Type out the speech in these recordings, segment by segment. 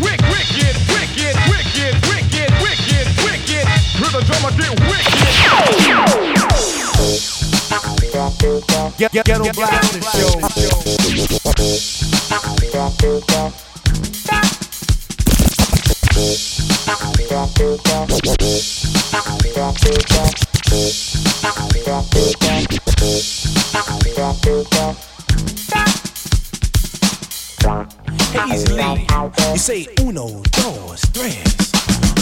wick, wick, wicked, wicked, wicked, wicked, wicked, wicked. Drummer get wicked. Get, get, ghetto blaster show. Easily, you say uno, dos, tres.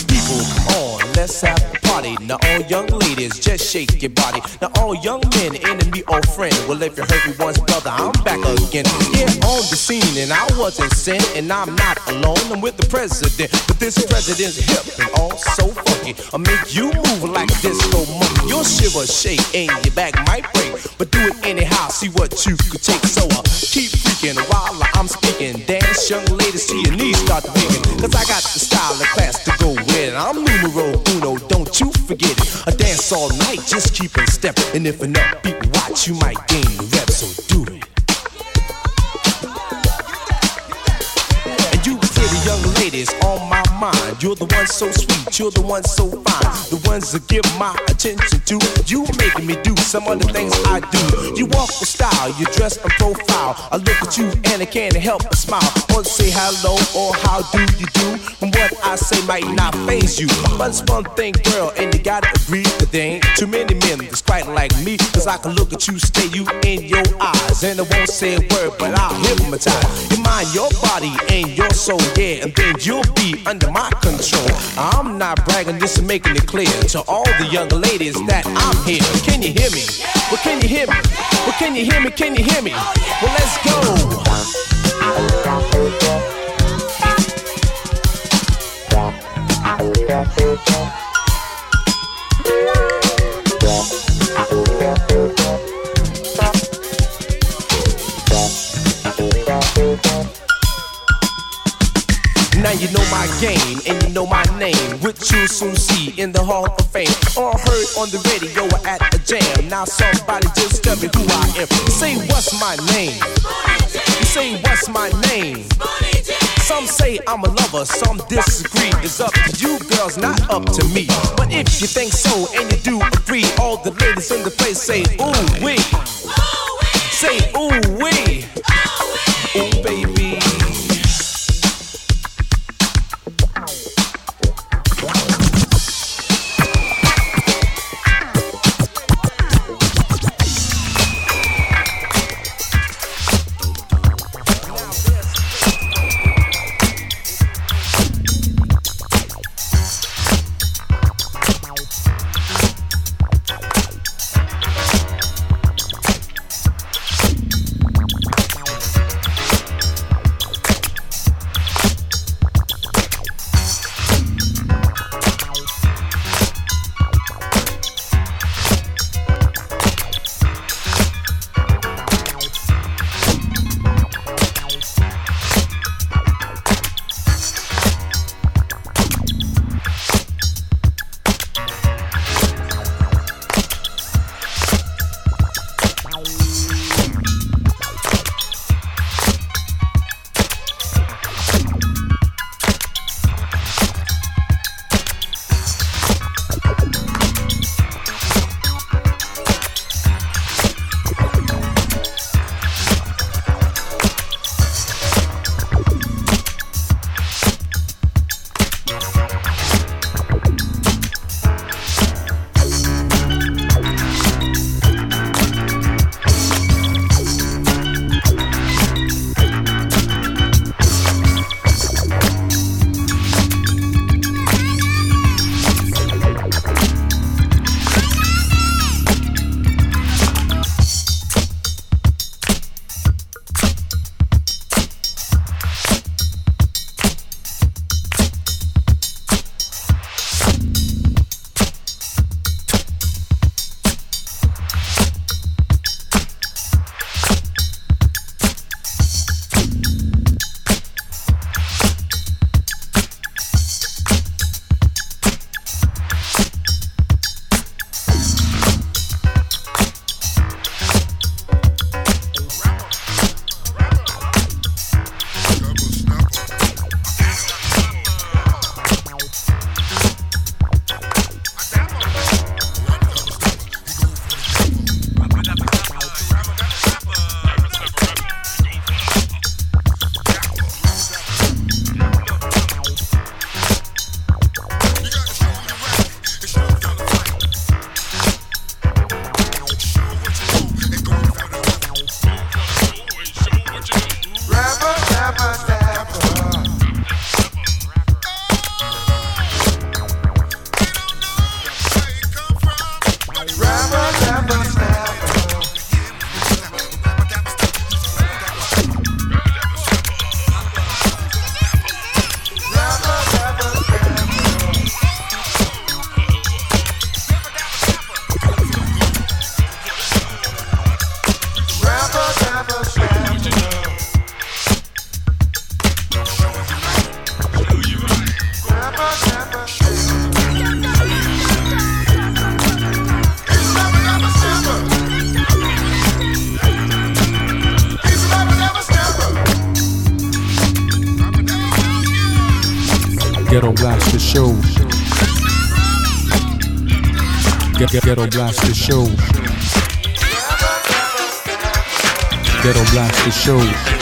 People, come on, let's have party. Now all young ladies, just shake your body. Now all young men, enemy or friend. Well, if you hurt me once, brother, I'm back again. Yeah, on the scene, and I wasn't sent, and I'm not alone. I'm with the president, but this president's hip and all so funky. I make you move like disco monkey. Your shiver, shake, and your back might break, but do it anyhow. See what you could take. So uh, keep freaking while I'm speaking. Dance, young ladies, till your knees start tweaking. Cause I got the style and class to go with. I'm numero uno, don't you forget it. I dance all night, just keep in step. And if enough people watch, you might gain the rep, so do it. Ladies on my mind. You're the one so sweet, you're the one so fine. The ones that give my attention to. You making me do some of the things I do. You walk with style, you dress in profile. I look at you and I can't help but smile. Or say hello or how do you do. And what I say might not phase you. But it's one thing, girl, and you gotta agree that there ain't too many men that's quite like me. Cause I can look at you, stay you in your eyes. And I won't say a word, but I'll hypnotize. You mind your body and your soul, yeah. And then you'll be under my control. I'm not bragging, just making it clear to all the young ladies that I'm here. Can you hear me? Well, can you hear me? Well, can you hear me? Can you hear me? Well, let's go. Now you know my game and you know my name, which you'll soon see in the Hall of Fame. Or heard on the radio or at the jam. Now somebody just tell me who I am. Say what's my name? You say what's my name? Some say I'm a lover, some disagree. It's up to you, girls, not up to me. But if you think so and you do agree, all the ladies in the place say ooh wee. Say ooh wee. Ooh baby. Get, get, Ghetto Blaster Show. Ghetto Blaster Show.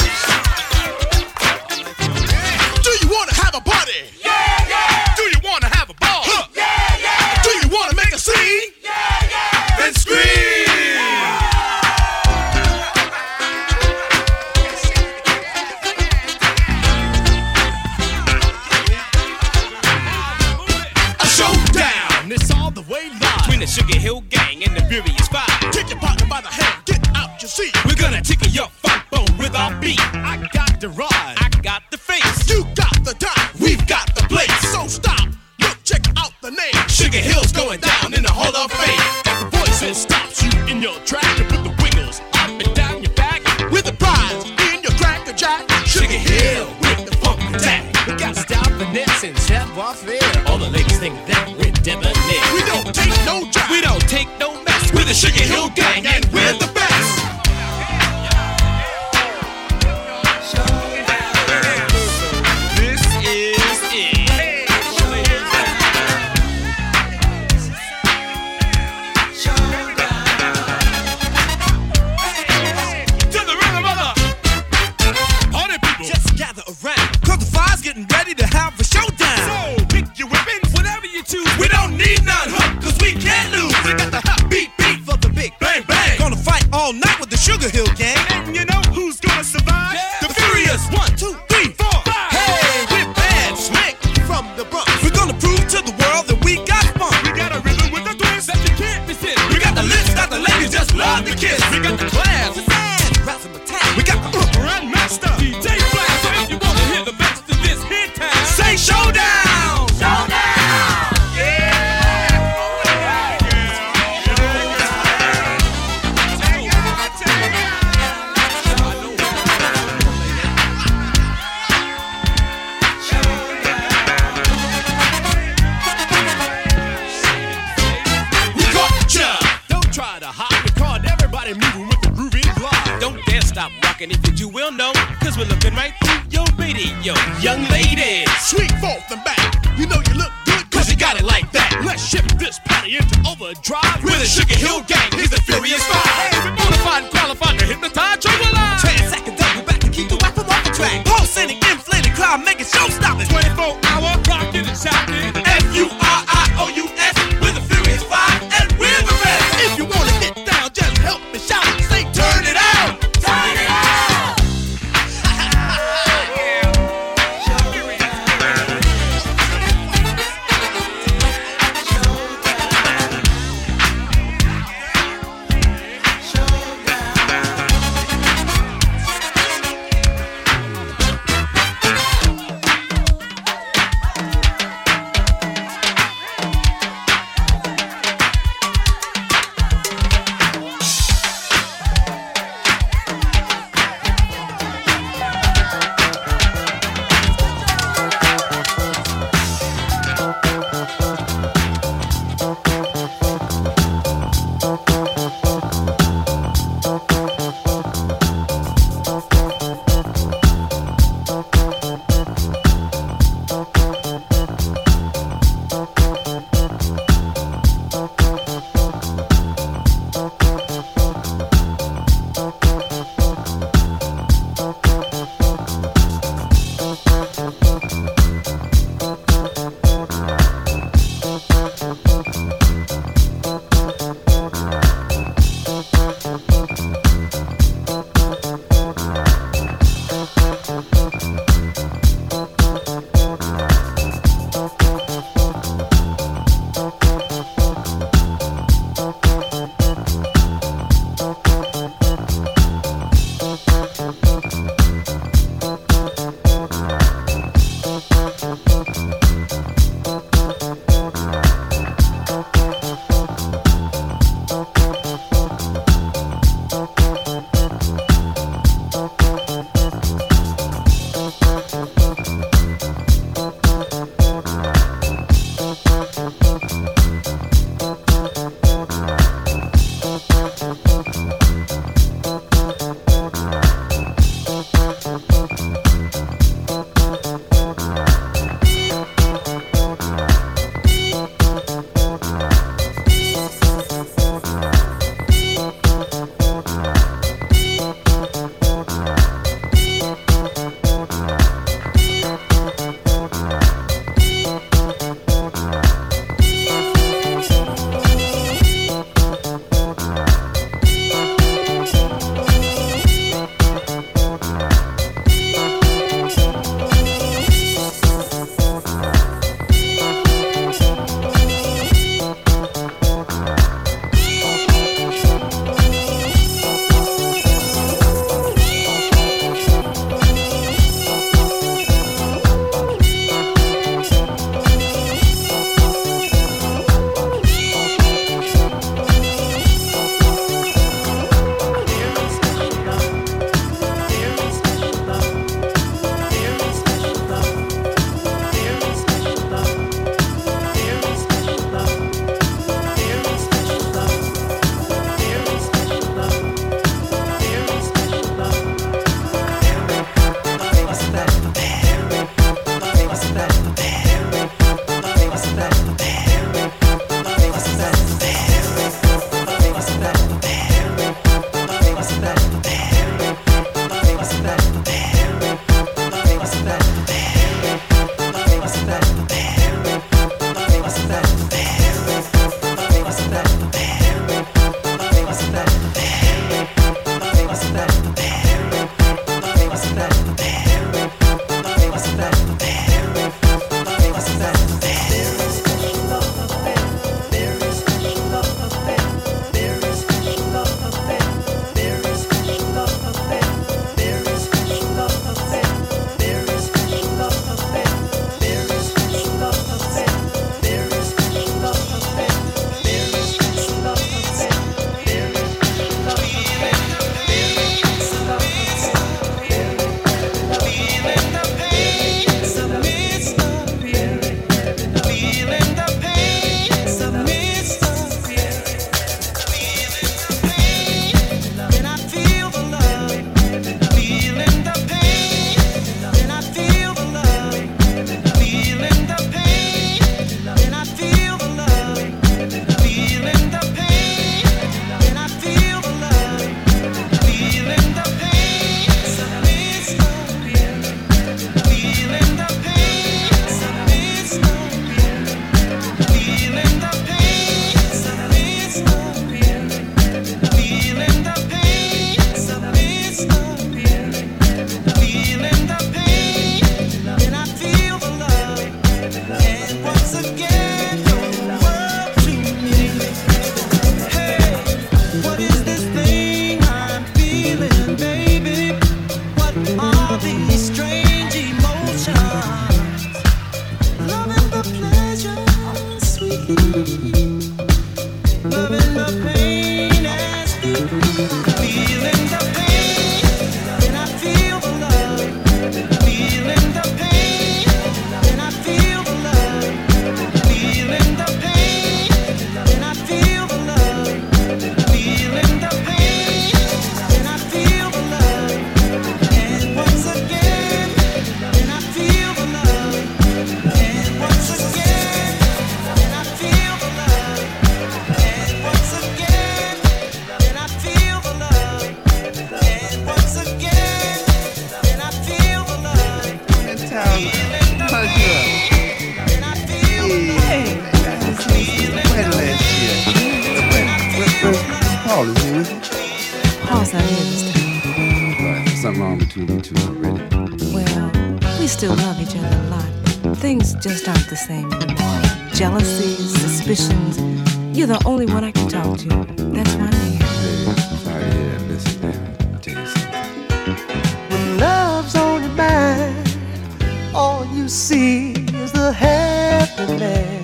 you see is the happiness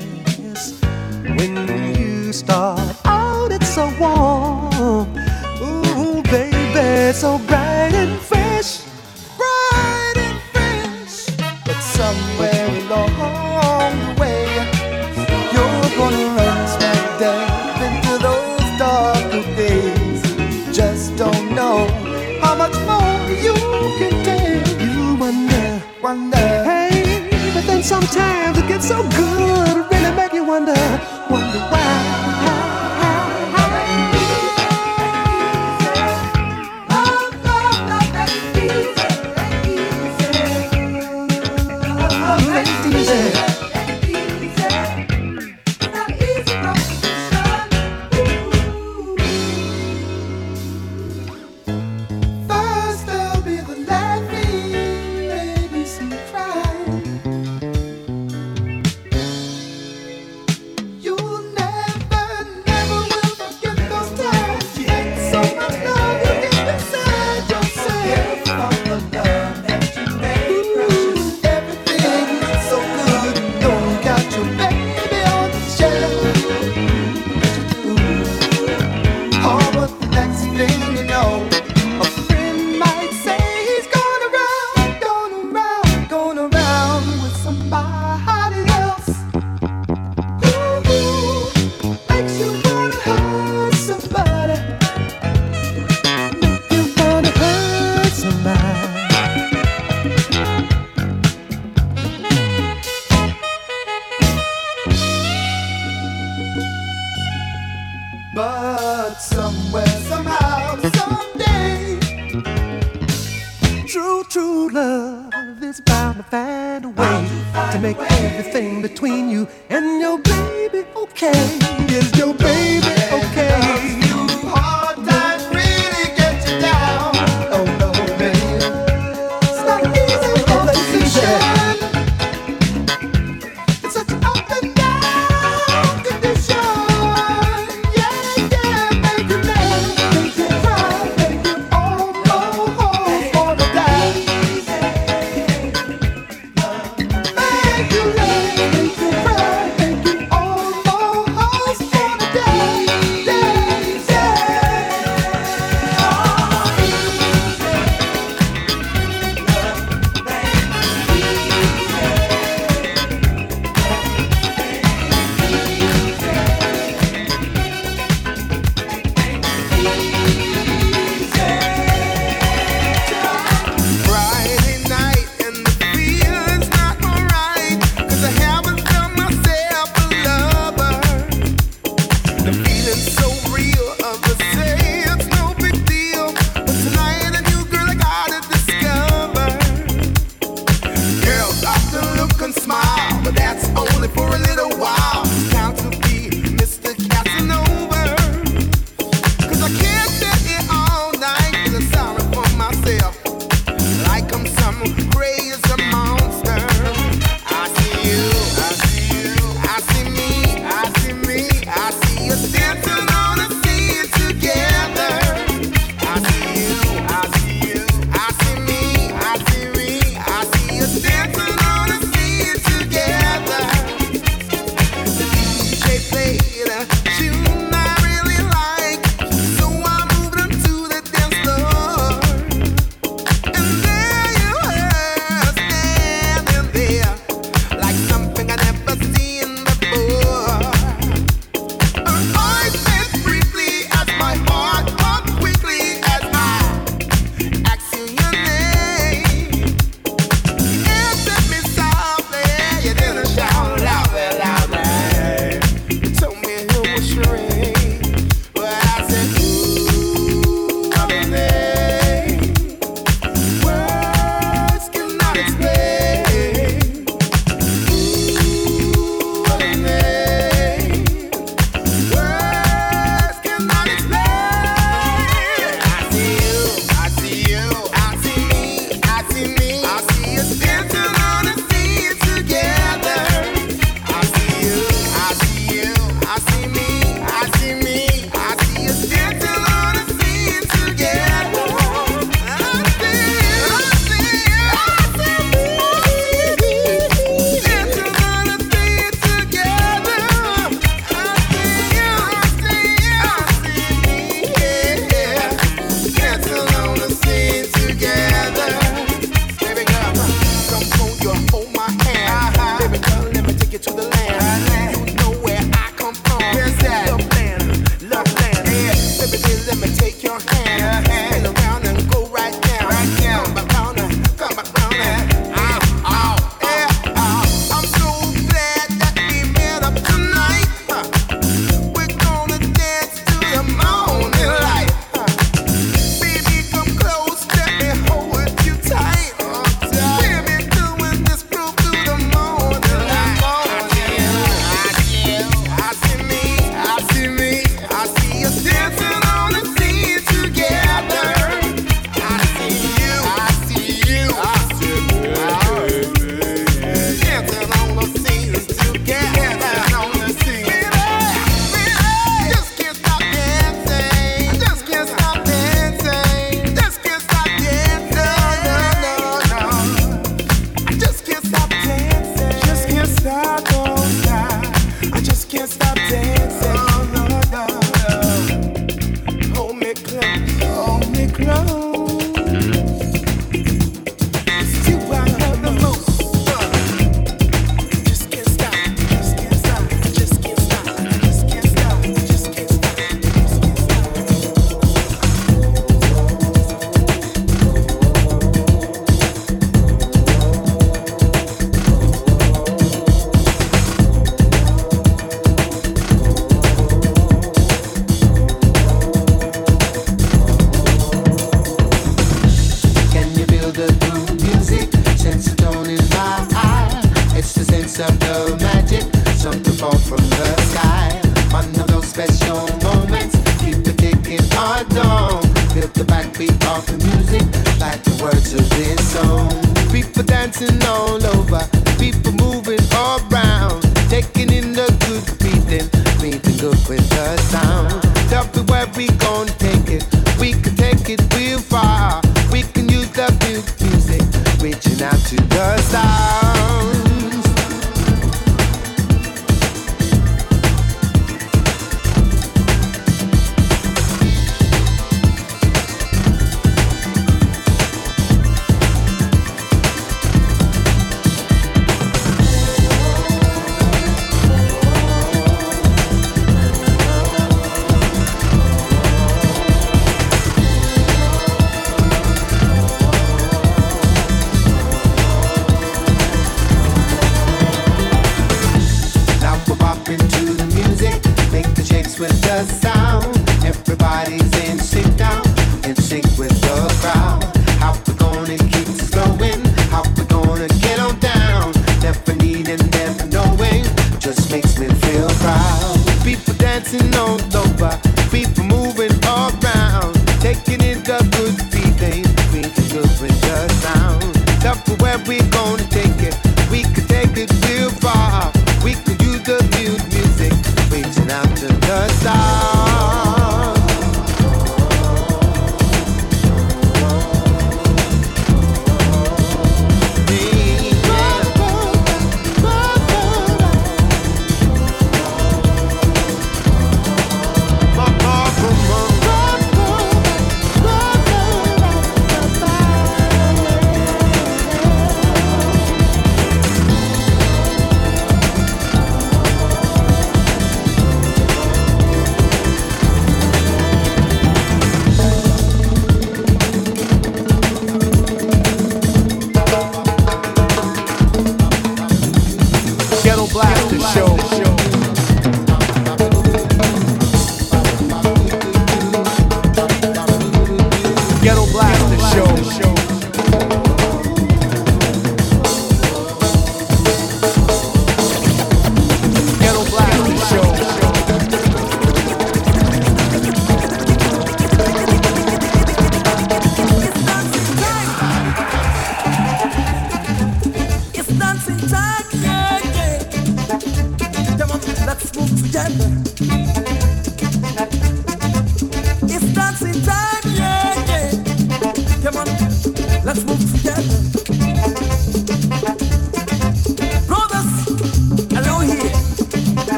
when you start. Sometimes it gets so good, it really make you wonder. But somewhere, somehow, someday, true, true love is bound to find a way to, to make way. everything between you and your baby okay.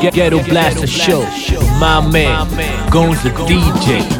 Ghetto Blaster Show. My man, the DJ.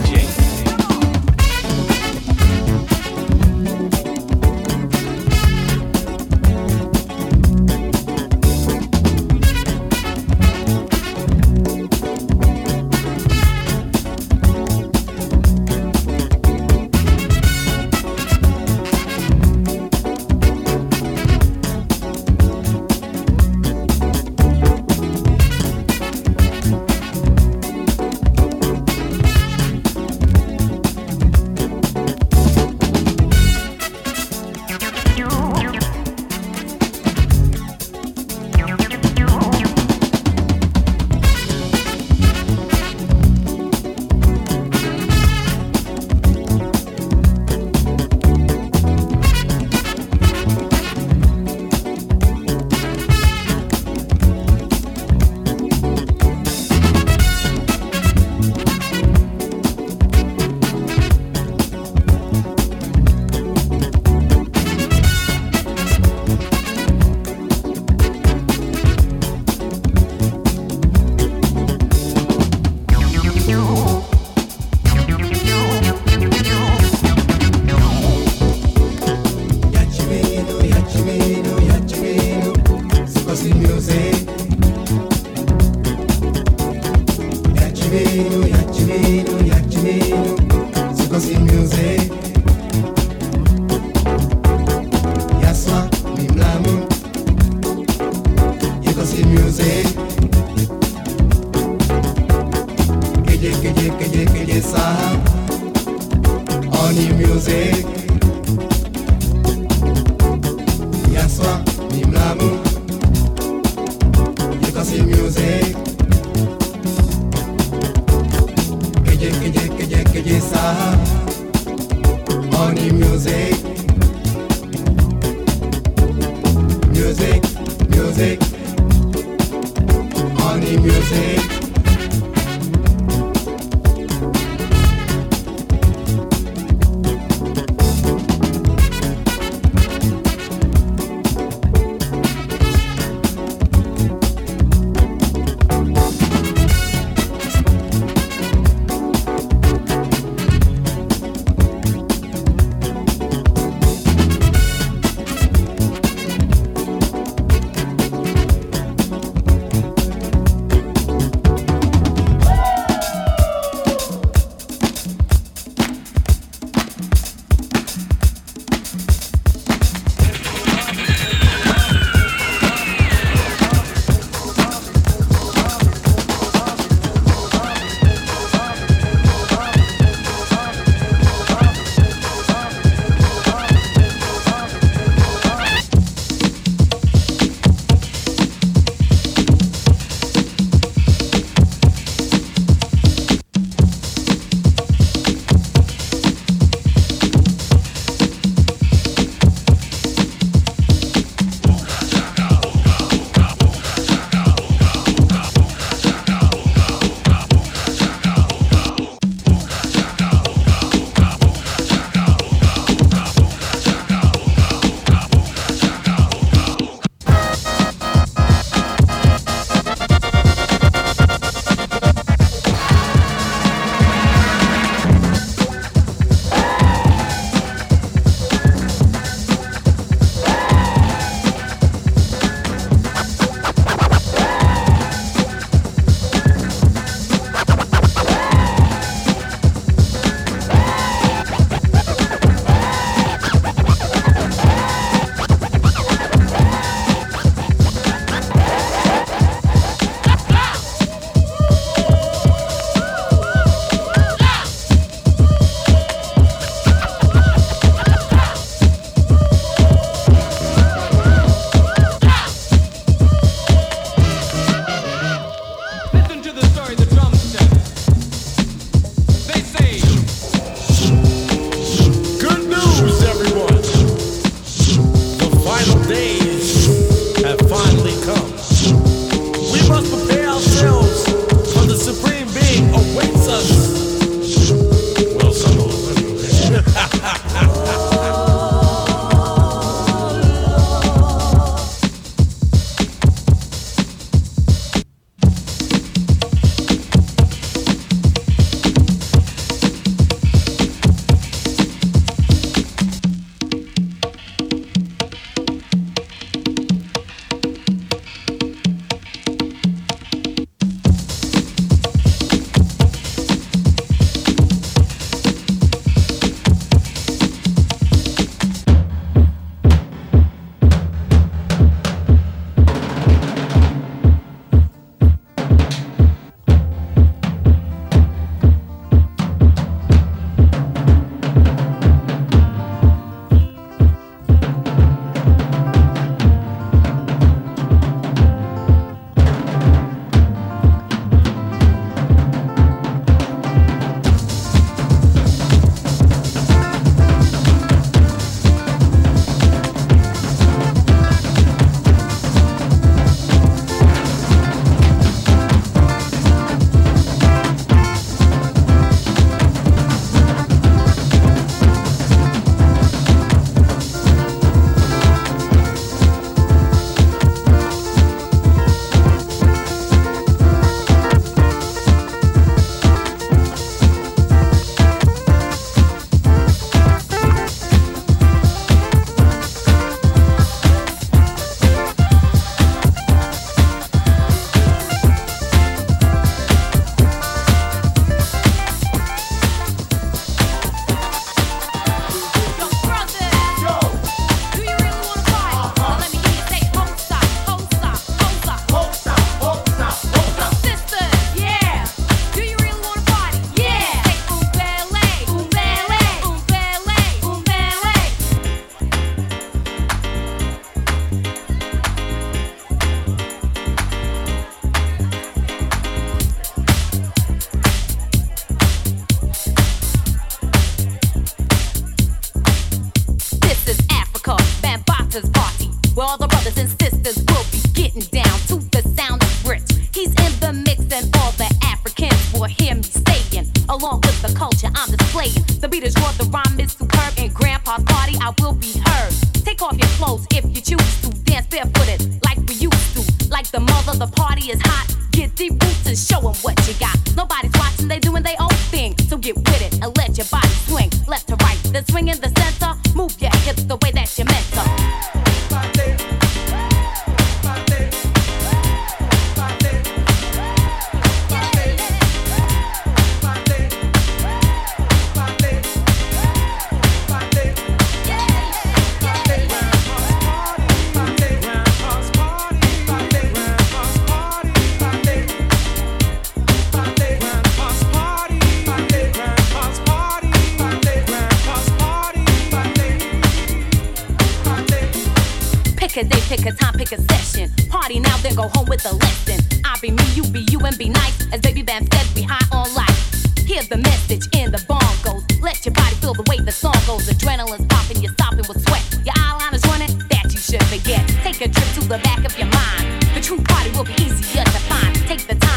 Pick a day, pick a time, pick a session. Party now, then go home with a lesson. I be me, you be you, and be nice. As baby Bam said, be high on life. Here's the message in the bongos. Let your body feel the way the song goes. Adrenaline's popping, you're stopping with sweat. Your eyeliner's running, that you should forget. Take a trip to the back of your mind. The true party will be easier to find. Take the time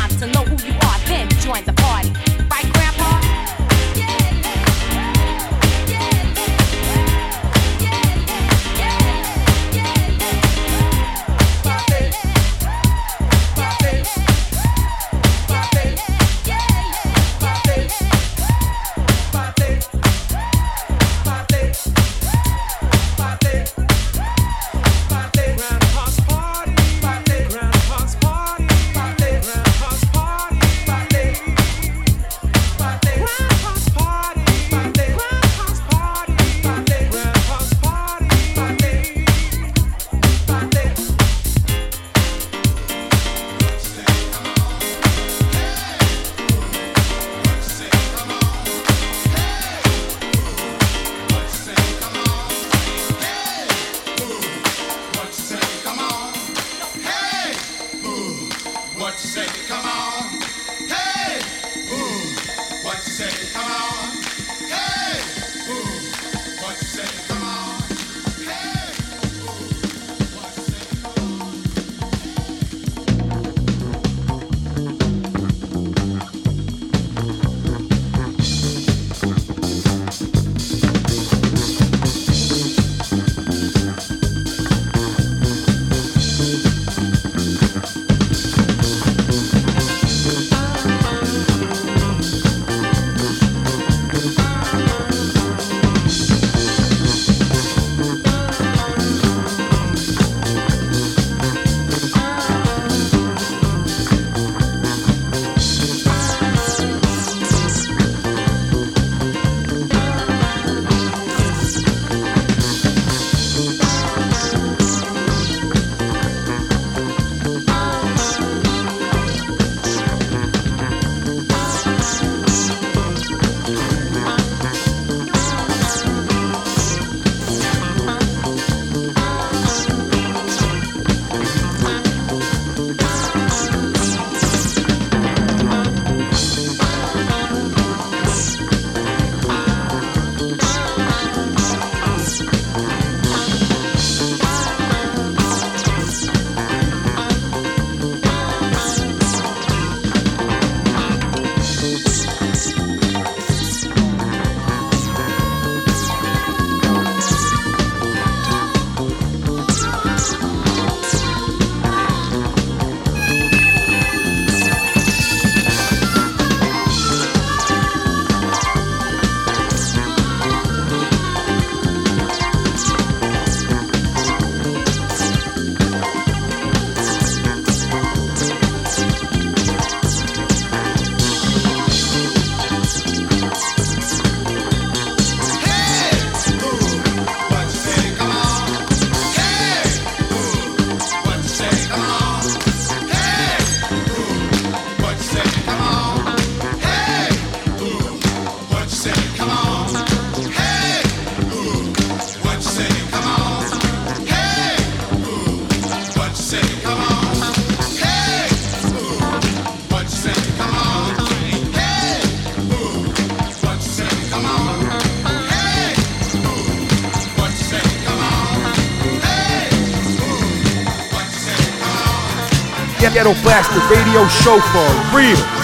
Ghetto Blaster Radio Show for real.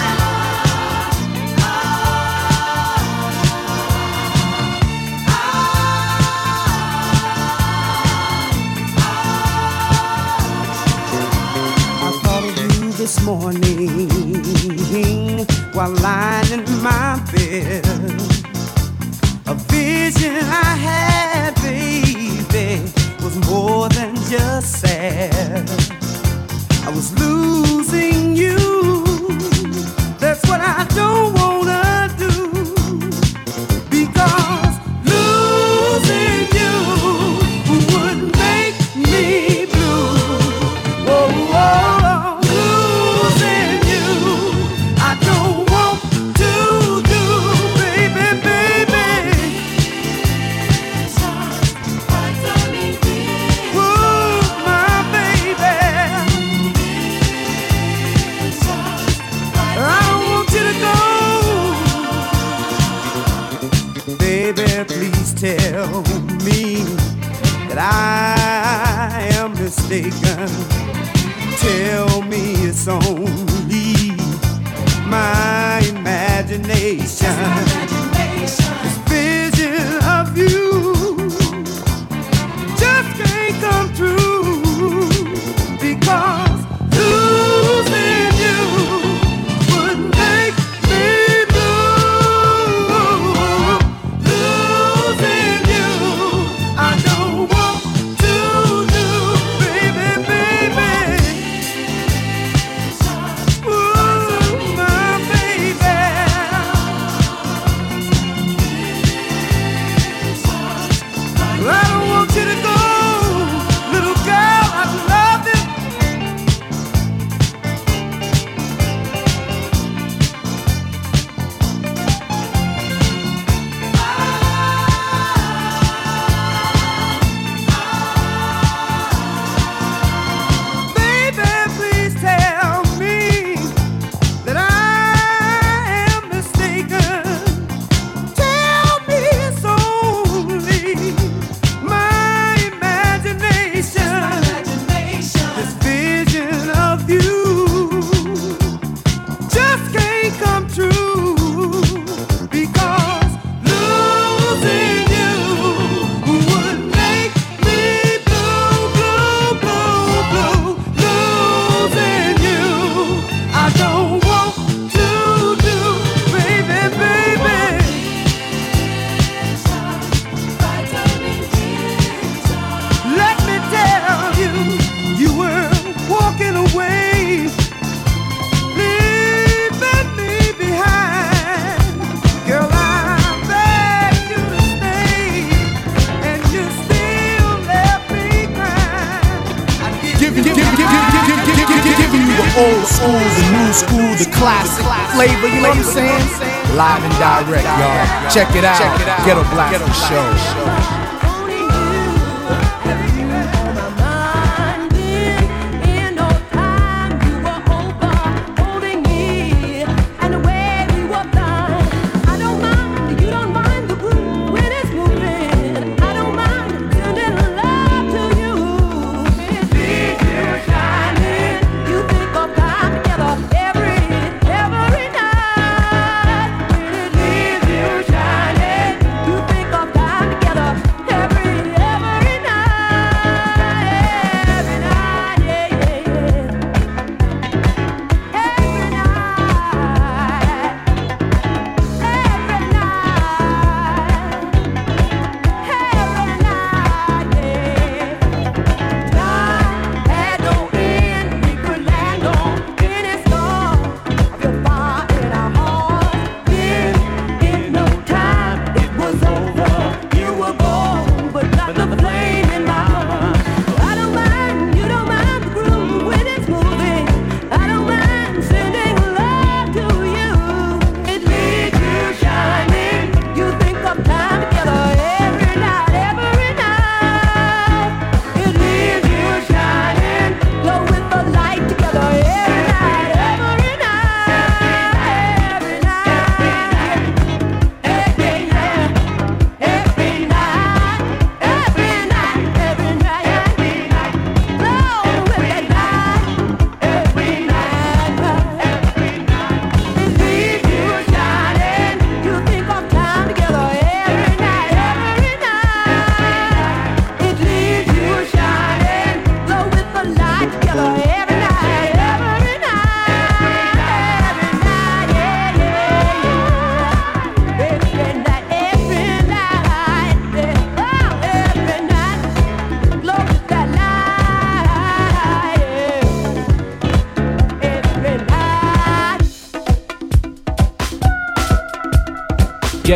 old school, the new school, the classic flavor, you know what I'm saying? Live and direct, y'all. Check it out. Ghetto Black Show.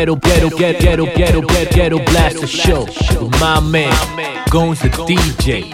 Ghetto, ghetto, ghetto, ghetto, ghetto, ghetto, ghetto blaster show. With my man, Gones the DJ.